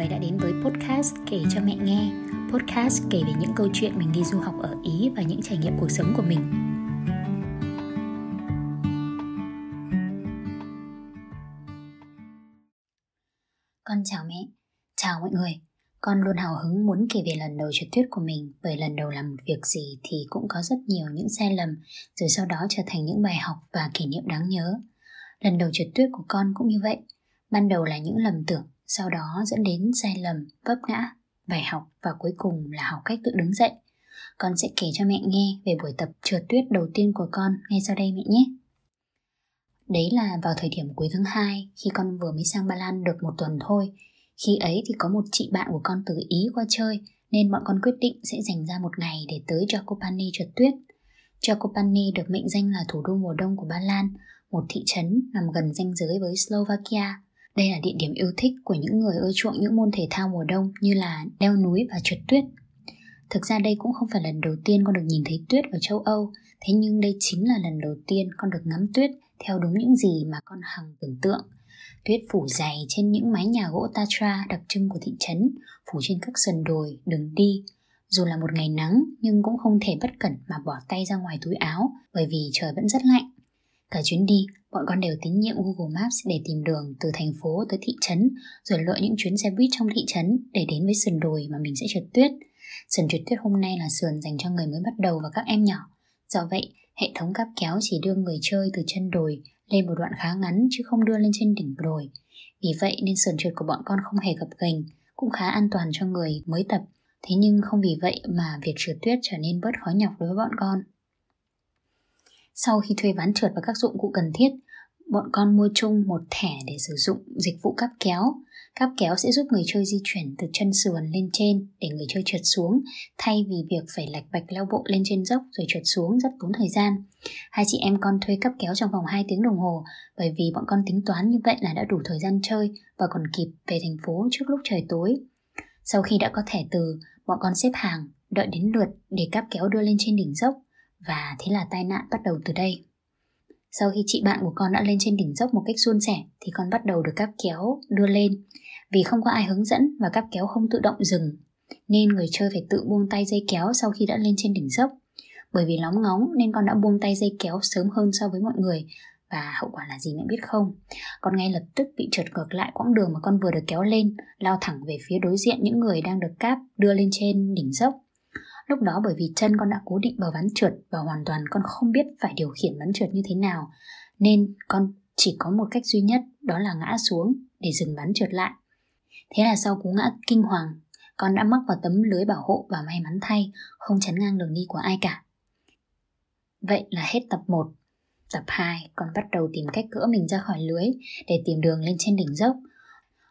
người đã đến với podcast kể cho mẹ nghe. Podcast kể về những câu chuyện mình đi du học ở Ý và những trải nghiệm cuộc sống của mình. Con chào mẹ. Chào mọi người. Con luôn hào hứng muốn kể về lần đầu trượt tuyết của mình, bởi lần đầu làm một việc gì thì cũng có rất nhiều những sai lầm, rồi sau đó trở thành những bài học và kỷ niệm đáng nhớ. Lần đầu trượt tuyết của con cũng như vậy. Ban đầu là những lầm tưởng sau đó dẫn đến sai lầm, vấp ngã, bài học và cuối cùng là học cách tự đứng dậy. Con sẽ kể cho mẹ nghe về buổi tập trượt tuyết đầu tiên của con ngay sau đây mẹ nhé. Đấy là vào thời điểm cuối tháng 2 khi con vừa mới sang Ba Lan được một tuần thôi. Khi ấy thì có một chị bạn của con từ Ý qua chơi nên bọn con quyết định sẽ dành ra một ngày để tới Jakopani trượt tuyết. Jakopani được mệnh danh là thủ đô mùa đông của Ba Lan, một thị trấn nằm gần ranh giới với Slovakia đây là địa điểm yêu thích của những người ưa chuộng những môn thể thao mùa đông như là leo núi và trượt tuyết. Thực ra đây cũng không phải lần đầu tiên con được nhìn thấy tuyết ở châu Âu, thế nhưng đây chính là lần đầu tiên con được ngắm tuyết theo đúng những gì mà con hằng tưởng tượng. Tuyết phủ dày trên những mái nhà gỗ Tatra đặc trưng của thị trấn, phủ trên các sườn đồi, đường đi. Dù là một ngày nắng nhưng cũng không thể bất cẩn mà bỏ tay ra ngoài túi áo bởi vì trời vẫn rất lạnh. Cả chuyến đi, bọn con đều tín nhiệm Google Maps để tìm đường từ thành phố tới thị trấn, rồi lựa những chuyến xe buýt trong thị trấn để đến với sườn đồi mà mình sẽ trượt tuyết. Sườn trượt tuyết hôm nay là sườn dành cho người mới bắt đầu và các em nhỏ. Do vậy, hệ thống cáp kéo chỉ đưa người chơi từ chân đồi lên một đoạn khá ngắn chứ không đưa lên trên đỉnh đồi. Vì vậy nên sườn trượt của bọn con không hề gập ghềnh, cũng khá an toàn cho người mới tập. Thế nhưng không vì vậy mà việc trượt tuyết trở nên bớt khó nhọc đối với bọn con. Sau khi thuê ván trượt và các dụng cụ cần thiết, bọn con mua chung một thẻ để sử dụng dịch vụ cáp kéo. Cáp kéo sẽ giúp người chơi di chuyển từ chân sườn lên trên để người chơi trượt xuống, thay vì việc phải lạch bạch leo bộ lên trên dốc rồi trượt xuống rất tốn thời gian. Hai chị em con thuê cáp kéo trong vòng 2 tiếng đồng hồ bởi vì bọn con tính toán như vậy là đã đủ thời gian chơi và còn kịp về thành phố trước lúc trời tối. Sau khi đã có thẻ từ, bọn con xếp hàng, đợi đến lượt để cáp kéo đưa lên trên đỉnh dốc và thế là tai nạn bắt đầu từ đây. Sau khi chị bạn của con đã lên trên đỉnh dốc một cách suôn sẻ thì con bắt đầu được cáp kéo đưa lên. Vì không có ai hướng dẫn và cáp kéo không tự động dừng nên người chơi phải tự buông tay dây kéo sau khi đã lên trên đỉnh dốc. Bởi vì lóng ngóng nên con đã buông tay dây kéo sớm hơn so với mọi người và hậu quả là gì mẹ biết không? Con ngay lập tức bị trượt ngược lại quãng đường mà con vừa được kéo lên, lao thẳng về phía đối diện những người đang được cáp đưa lên trên đỉnh dốc. Lúc đó bởi vì chân con đã cố định vào ván trượt và hoàn toàn con không biết phải điều khiển ván trượt như thế nào nên con chỉ có một cách duy nhất đó là ngã xuống để dừng ván trượt lại. Thế là sau cú ngã kinh hoàng, con đã mắc vào tấm lưới bảo hộ và may mắn thay không chắn ngang đường đi của ai cả. Vậy là hết tập 1. Tập 2, con bắt đầu tìm cách gỡ mình ra khỏi lưới để tìm đường lên trên đỉnh dốc.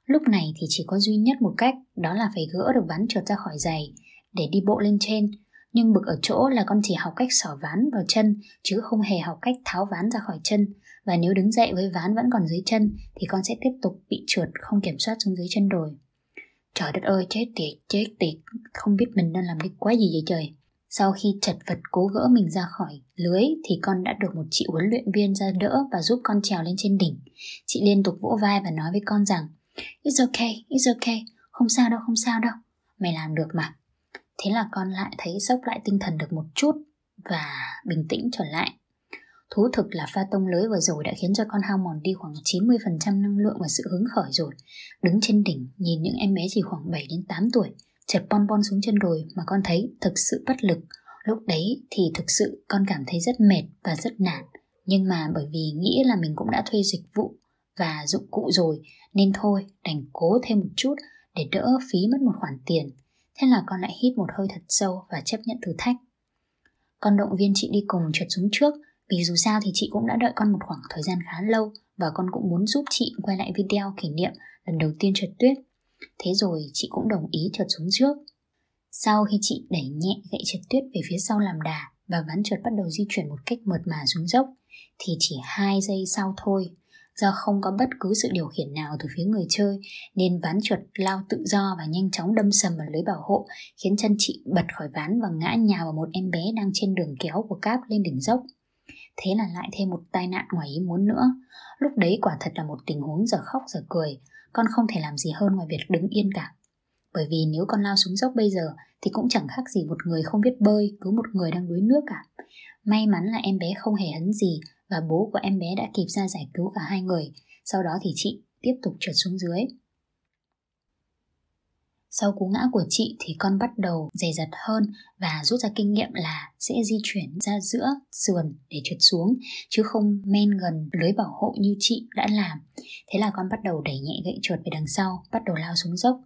Lúc này thì chỉ có duy nhất một cách, đó là phải gỡ được ván trượt ra khỏi giày để đi bộ lên trên. Nhưng bực ở chỗ là con chỉ học cách xỏ ván vào chân chứ không hề học cách tháo ván ra khỏi chân. Và nếu đứng dậy với ván vẫn còn dưới chân thì con sẽ tiếp tục bị trượt không kiểm soát xuống dưới chân đồi. Trời đất ơi chết tiệt chết tiệt. Không biết mình đang làm cái quái gì vậy trời. Sau khi chật vật cố gỡ mình ra khỏi lưới thì con đã được một chị huấn luyện viên ra đỡ và giúp con trèo lên trên đỉnh. Chị liên tục vỗ vai và nói với con rằng It's okay, it's okay, không sao đâu, không sao đâu, mày làm được mà. Thế là con lại thấy sốc lại tinh thần được một chút và bình tĩnh trở lại. Thú thực là pha tông lưới vừa rồi đã khiến cho con hao mòn đi khoảng 90% năng lượng và sự hứng khởi rồi. Đứng trên đỉnh, nhìn những em bé chỉ khoảng 7 đến 8 tuổi, chật bon bon xuống chân đồi mà con thấy thực sự bất lực. Lúc đấy thì thực sự con cảm thấy rất mệt và rất nản. Nhưng mà bởi vì nghĩ là mình cũng đã thuê dịch vụ và dụng cụ rồi nên thôi đành cố thêm một chút để đỡ phí mất một khoản tiền Thế là con lại hít một hơi thật sâu và chấp nhận thử thách. Con động viên chị đi cùng trượt xuống trước, vì dù sao thì chị cũng đã đợi con một khoảng thời gian khá lâu và con cũng muốn giúp chị quay lại video kỷ niệm lần đầu tiên trượt tuyết. Thế rồi chị cũng đồng ý trượt xuống trước. Sau khi chị đẩy nhẹ gậy trượt tuyết về phía sau làm đà và ván trượt bắt đầu di chuyển một cách mượt mà xuống dốc, thì chỉ hai giây sau thôi Do không có bất cứ sự điều khiển nào từ phía người chơi, nên ván trượt lao tự do và nhanh chóng đâm sầm vào lưới bảo hộ, khiến chân chị bật khỏi ván và ngã nhào vào một em bé đang trên đường kéo của cáp lên đỉnh dốc. Thế là lại thêm một tai nạn ngoài ý muốn nữa. Lúc đấy quả thật là một tình huống giờ khóc giờ cười. Con không thể làm gì hơn ngoài việc đứng yên cả. bởi vì nếu con lao xuống dốc bây giờ, thì cũng chẳng khác gì một người không biết bơi cứu một người đang đuối nước cả. May mắn là em bé không hề hấn gì và bố của em bé đã kịp ra giải cứu cả hai người. Sau đó thì chị tiếp tục trượt xuống dưới. Sau cú ngã của chị thì con bắt đầu dày dặt hơn và rút ra kinh nghiệm là sẽ di chuyển ra giữa sườn để trượt xuống chứ không men gần lưới bảo hộ như chị đã làm. Thế là con bắt đầu đẩy nhẹ gậy trượt về đằng sau, bắt đầu lao xuống dốc.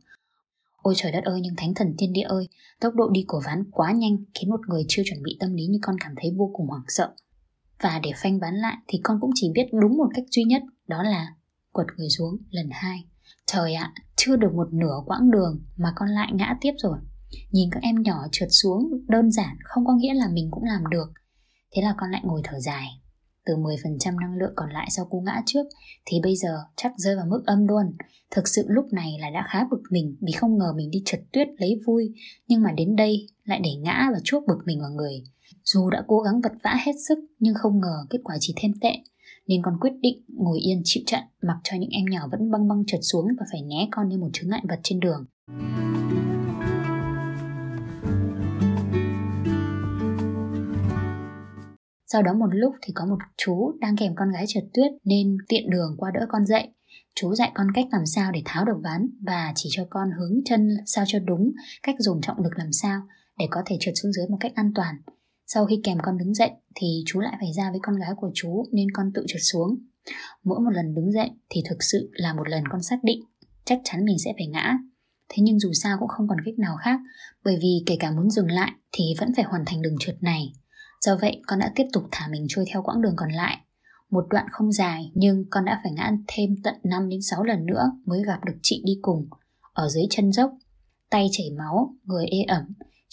Ôi trời đất ơi nhưng thánh thần tiên địa ơi, tốc độ đi của ván quá nhanh khiến một người chưa chuẩn bị tâm lý như con cảm thấy vô cùng hoảng sợ. Và để phanh ván lại thì con cũng chỉ biết đúng một cách duy nhất, đó là quật người xuống lần hai. Trời ạ, chưa được một nửa quãng đường mà con lại ngã tiếp rồi. Nhìn các em nhỏ trượt xuống đơn giản không có nghĩa là mình cũng làm được. Thế là con lại ngồi thở dài. Từ 10% năng lượng còn lại sau cú ngã trước thì bây giờ chắc rơi vào mức âm luôn. Thực sự lúc này là đã khá bực mình vì không ngờ mình đi trượt tuyết lấy vui nhưng mà đến đây lại để ngã và chuốc bực mình vào người. Dù đã cố gắng vật vã hết sức nhưng không ngờ kết quả chỉ thêm tệ nên con quyết định ngồi yên chịu trận mặc cho những em nhỏ vẫn băng băng trượt xuống và phải né con như một chướng ngại vật trên đường. Sau đó một lúc thì có một chú đang kèm con gái trượt tuyết nên tiện đường qua đỡ con dậy. Chú dạy con cách làm sao để tháo được ván và chỉ cho con hướng chân sao cho đúng, cách dùng trọng lực làm sao để có thể trượt xuống dưới một cách an toàn. Sau khi kèm con đứng dậy thì chú lại phải ra với con gái của chú nên con tự trượt xuống. Mỗi một lần đứng dậy thì thực sự là một lần con xác định chắc chắn mình sẽ phải ngã. Thế nhưng dù sao cũng không còn cách nào khác bởi vì kể cả muốn dừng lại thì vẫn phải hoàn thành đường trượt này. Do vậy con đã tiếp tục thả mình trôi theo quãng đường còn lại. Một đoạn không dài nhưng con đã phải ngã thêm tận 5 đến 6 lần nữa mới gặp được chị đi cùng. Ở dưới chân dốc, tay chảy máu, người ê ẩm,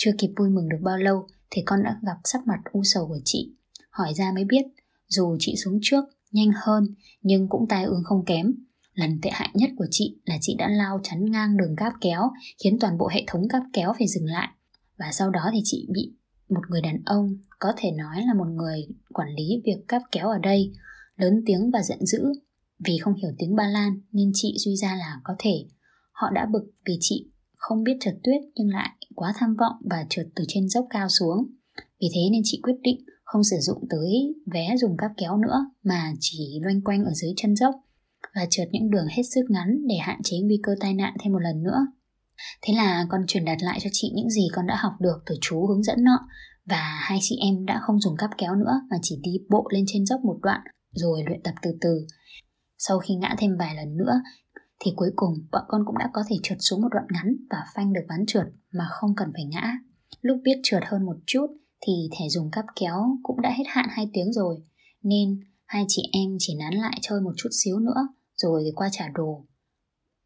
chưa kịp vui mừng được bao lâu thì con đã gặp sắc mặt u sầu của chị. Hỏi ra mới biết, dù chị xuống trước, nhanh hơn, nhưng cũng tai ương không kém. Lần tệ hại nhất của chị là chị đã lao chắn ngang đường cáp kéo, khiến toàn bộ hệ thống cáp kéo phải dừng lại. Và sau đó thì chị bị một người đàn ông, có thể nói là một người quản lý việc cáp kéo ở đây, lớn tiếng và giận dữ. Vì không hiểu tiếng Ba Lan nên chị suy ra là có thể họ đã bực vì chị không biết trượt tuyết nhưng lại quá tham vọng và trượt từ trên dốc cao xuống. Vì thế nên chị quyết định không sử dụng tới vé dùng cáp kéo nữa, mà chỉ loanh quanh ở dưới chân dốc và trượt những đường hết sức ngắn để hạn chế nguy cơ tai nạn thêm một lần nữa. Thế là con truyền đạt lại cho chị những gì con đã học được từ chú hướng dẫn nọ, và hai chị em đã không dùng cáp kéo nữa mà chỉ đi bộ lên trên dốc một đoạn rồi luyện tập từ từ. Sau khi ngã thêm vài lần nữa thì cuối cùng, bọn con cũng đã có thể trượt xuống một đoạn ngắn và phanh được ván trượt mà không cần phải ngã. Lúc biết trượt hơn một chút thì thẻ dùng cáp kéo cũng đã hết hạn 2 tiếng rồi nên hai chị em chỉ nán lại chơi một chút xíu nữa, rồi qua trả đồ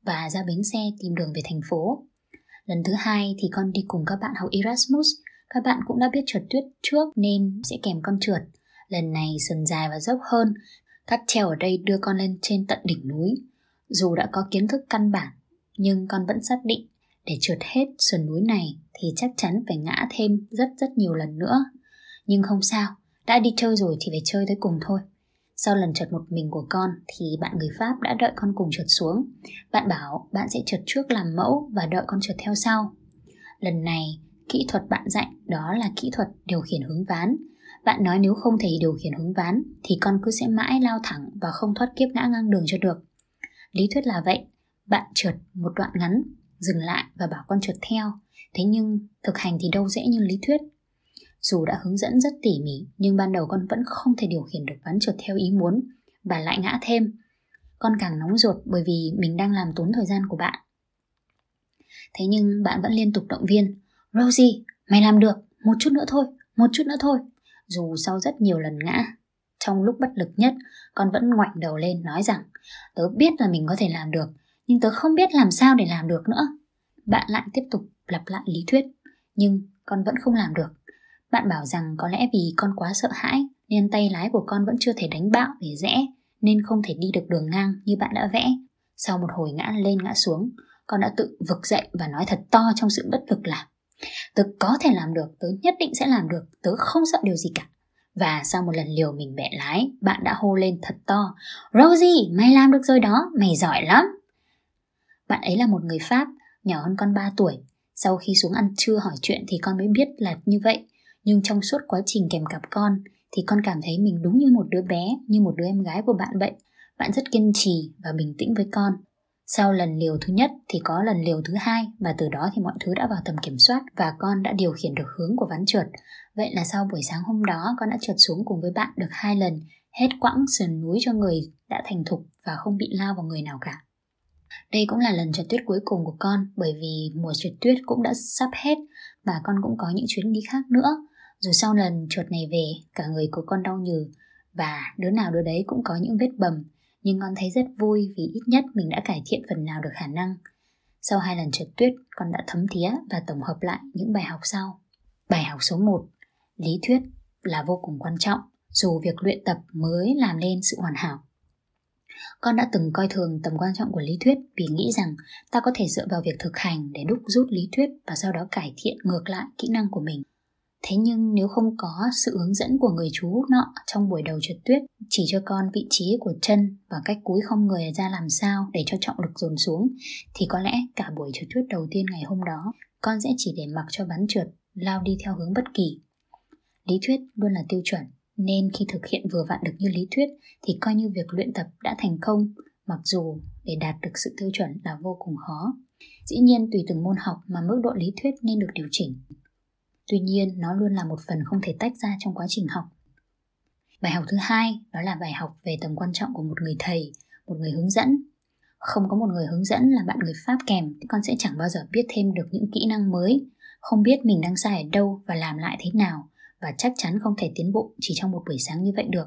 và ra bến xe tìm đường về thành phố. Lần thứ hai thì con đi cùng các bạn học Erasmus. Các bạn cũng đã biết trượt tuyết trước nên sẽ kèm con trượt. Lần này sườn dài và dốc hơn. cáp treo ở đây đưa con lên trên tận đỉnh núi. Dù đã có kiến thức căn bản, nhưng con vẫn xác định để trượt hết sườn núi này thì chắc chắn phải ngã thêm rất rất nhiều lần nữa. Nhưng không sao, đã đi chơi rồi thì phải chơi tới cùng thôi. Sau lần trượt một mình của con thì bạn người Pháp đã đợi con cùng trượt xuống. Bạn bảo bạn sẽ trượt trước làm mẫu và đợi con trượt theo sau. Lần này, kỹ thuật bạn dạy đó là kỹ thuật điều khiển hướng ván. Bạn nói nếu không thể điều khiển hướng ván thì con cứ sẽ mãi lao thẳng và không thoát kiếp ngã ngang đường cho được. Lý thuyết là vậy, bạn trượt một đoạn ngắn, dừng lại và bảo con trượt theo. Thế nhưng thực hành thì đâu dễ như lý thuyết. Dù đã hướng dẫn rất tỉ mỉ nhưng ban đầu con vẫn không thể điều khiển được ván trượt theo ý muốn và lại ngã thêm. Con càng nóng ruột bởi vì mình đang làm tốn thời gian của bạn. Thế nhưng bạn vẫn liên tục động viên Rosie, mày làm được, một chút nữa thôi, một chút nữa thôi Dù sau rất nhiều lần ngã trong lúc bất lực nhất, con vẫn ngoảnh đầu lên nói rằng Tớ biết là mình có thể làm được, nhưng tớ không biết làm sao để làm được nữa Bạn lại tiếp tục lặp lại lý thuyết, nhưng con vẫn không làm được bạn bảo rằng có lẽ vì con quá sợ hãi nên tay lái của con vẫn chưa thể đánh bạo để rẽ nên không thể đi được đường ngang như bạn đã vẽ. Sau một hồi ngã lên ngã xuống, con đã tự vực dậy và nói thật to trong sự bất lực là Tớ có thể làm được, tớ nhất định sẽ làm được, tớ không sợ điều gì cả. Và sau một lần liều mình bẻ lái, bạn đã hô lên thật to Rosie, mày làm được rồi đó, mày giỏi lắm. Bạn ấy là một người Pháp nhỏ hơn con 3 tuổi. Sau khi xuống ăn trưa hỏi chuyện thì con mới biết là như vậy. Nhưng trong suốt quá trình kèm cặp con thì con cảm thấy mình đúng như một đứa bé, như một đứa em gái của bạn vậy. Bạn rất kiên trì và bình tĩnh với con. Sau lần liều thứ nhất thì có lần liều thứ hai và từ đó thì mọi thứ đã vào tầm kiểm soát và con đã điều khiển được hướng của ván trượt. Vậy là sau buổi sáng hôm đó con đã trượt xuống cùng với bạn được hai lần, hết quãng sườn núi cho người đã thành thục và không bị lao vào người nào cả. Đây cũng là lần trượt tuyết cuối cùng của con bởi vì mùa trượt tuyết cũng đã sắp hết và con cũng có những chuyến đi khác nữa. Dù sau lần trượt này về, cả người của con đau nhừ và đứa nào đứa đấy cũng có những vết bầm nhưng con thấy rất vui vì ít nhất mình đã cải thiện phần nào được khả năng. Sau hai lần trượt tuyết, con đã thấm thía và tổng hợp lại những bài học sau. Bài học số 1. Lý thuyết là vô cùng quan trọng, dù việc luyện tập mới làm nên sự hoàn hảo. Con đã từng coi thường tầm quan trọng của lý thuyết vì nghĩ rằng ta có thể dựa vào việc thực hành để đúc rút lý thuyết và sau đó cải thiện ngược lại kỹ năng của mình. Thế nhưng nếu không có sự hướng dẫn của người chú nọ trong buổi đầu trượt tuyết, chỉ cho con vị trí của chân và cách cúi không người ra làm sao để cho trọng lực dồn xuống, thì có lẽ cả buổi trượt tuyết đầu tiên ngày hôm đó, con sẽ chỉ để mặc cho bắn trượt, lao đi theo hướng bất kỳ. Lý thuyết luôn là tiêu chuẩn, nên khi thực hiện vừa vặn được như lý thuyết, thì coi như việc luyện tập đã thành công, mặc dù để đạt được sự tiêu chuẩn là vô cùng khó. Dĩ nhiên tùy từng môn học mà mức độ lý thuyết nên được điều chỉnh. Tuy nhiên, nó luôn là một phần không thể tách ra trong quá trình học. Bài học thứ hai đó là bài học về tầm quan trọng của một người thầy, một người hướng dẫn. Không có một người hướng dẫn là bạn người Pháp kèm thì con sẽ chẳng bao giờ biết thêm được những kỹ năng mới, không biết mình đang sai ở đâu và làm lại thế nào và chắc chắn không thể tiến bộ chỉ trong một buổi sáng như vậy được.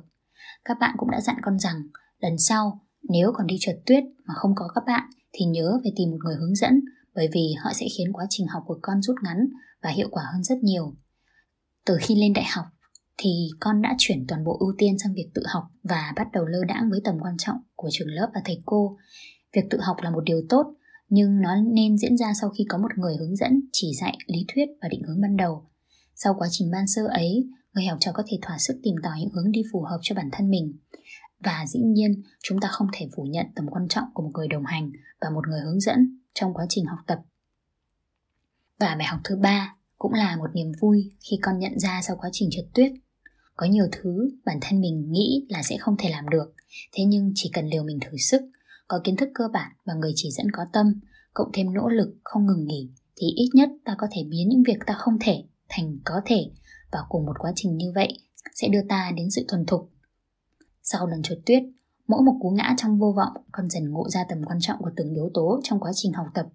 Các bạn cũng đã dặn con rằng lần sau nếu còn đi trượt tuyết mà không có các bạn thì nhớ phải tìm một người hướng dẫn bởi vì họ sẽ khiến quá trình học của con rút ngắn và hiệu quả hơn rất nhiều. Từ khi lên đại học thì con đã chuyển toàn bộ ưu tiên sang việc tự học và bắt đầu lơ đãng với tầm quan trọng của trường lớp và thầy cô. Việc tự học là một điều tốt, nhưng nó nên diễn ra sau khi có một người hướng dẫn chỉ dạy lý thuyết và định hướng ban đầu. Sau quá trình ban sơ ấy, người học trò có thể thỏa sức tìm tòi những hướng đi phù hợp cho bản thân mình. Và dĩ nhiên, chúng ta không thể phủ nhận tầm quan trọng của một người đồng hành và một người hướng dẫn trong quá trình học tập. Và bài học thứ ba cũng là một niềm vui khi con nhận ra sau quá trình trượt tuyết. Có nhiều thứ bản thân mình nghĩ là sẽ không thể làm được, thế nhưng chỉ cần liều mình thử sức, có kiến thức cơ bản và người chỉ dẫn có tâm, cộng thêm nỗ lực không ngừng nghỉ thì ít nhất ta có thể biến những việc ta không thể thành có thể và cùng một quá trình như vậy sẽ đưa ta đến sự thuần thục. Sau lần trượt tuyết, mỗi một cú ngã trong vô vọng còn dần ngộ ra tầm quan trọng của từng yếu tố trong quá trình học tập.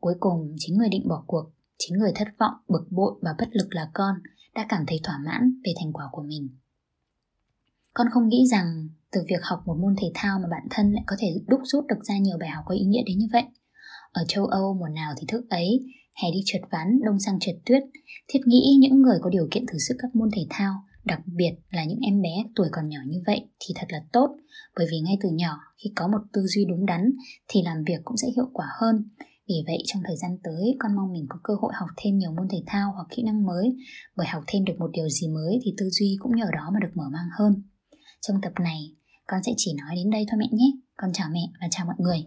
Cuối cùng, chính người định bỏ cuộc Chính người thất vọng, bực bội và bất lực là con đã cảm thấy thỏa mãn về thành quả của mình. Con không nghĩ rằng từ việc học một môn thể thao mà bản thân lại có thể đúc rút được ra nhiều bài học có ý nghĩa đến như vậy. Ở châu Âu mùa nào thì thức ấy, hè đi trượt ván, đông sang trượt tuyết, thiết nghĩ những người có điều kiện thử sức các môn thể thao, đặc biệt là những em bé tuổi còn nhỏ như vậy thì thật là tốt, bởi vì ngay từ nhỏ khi có một tư duy đúng đắn thì làm việc cũng sẽ hiệu quả hơn vì vậy, trong thời gian tới, con mong mình có cơ hội học thêm nhiều môn thể thao hoặc kỹ năng mới bởi học thêm được một điều gì mới thì tư duy cũng nhờ đó mà được mở mang hơn. Trong tập này, con sẽ chỉ nói đến đây thôi mẹ nhé. Con chào mẹ và chào mọi người.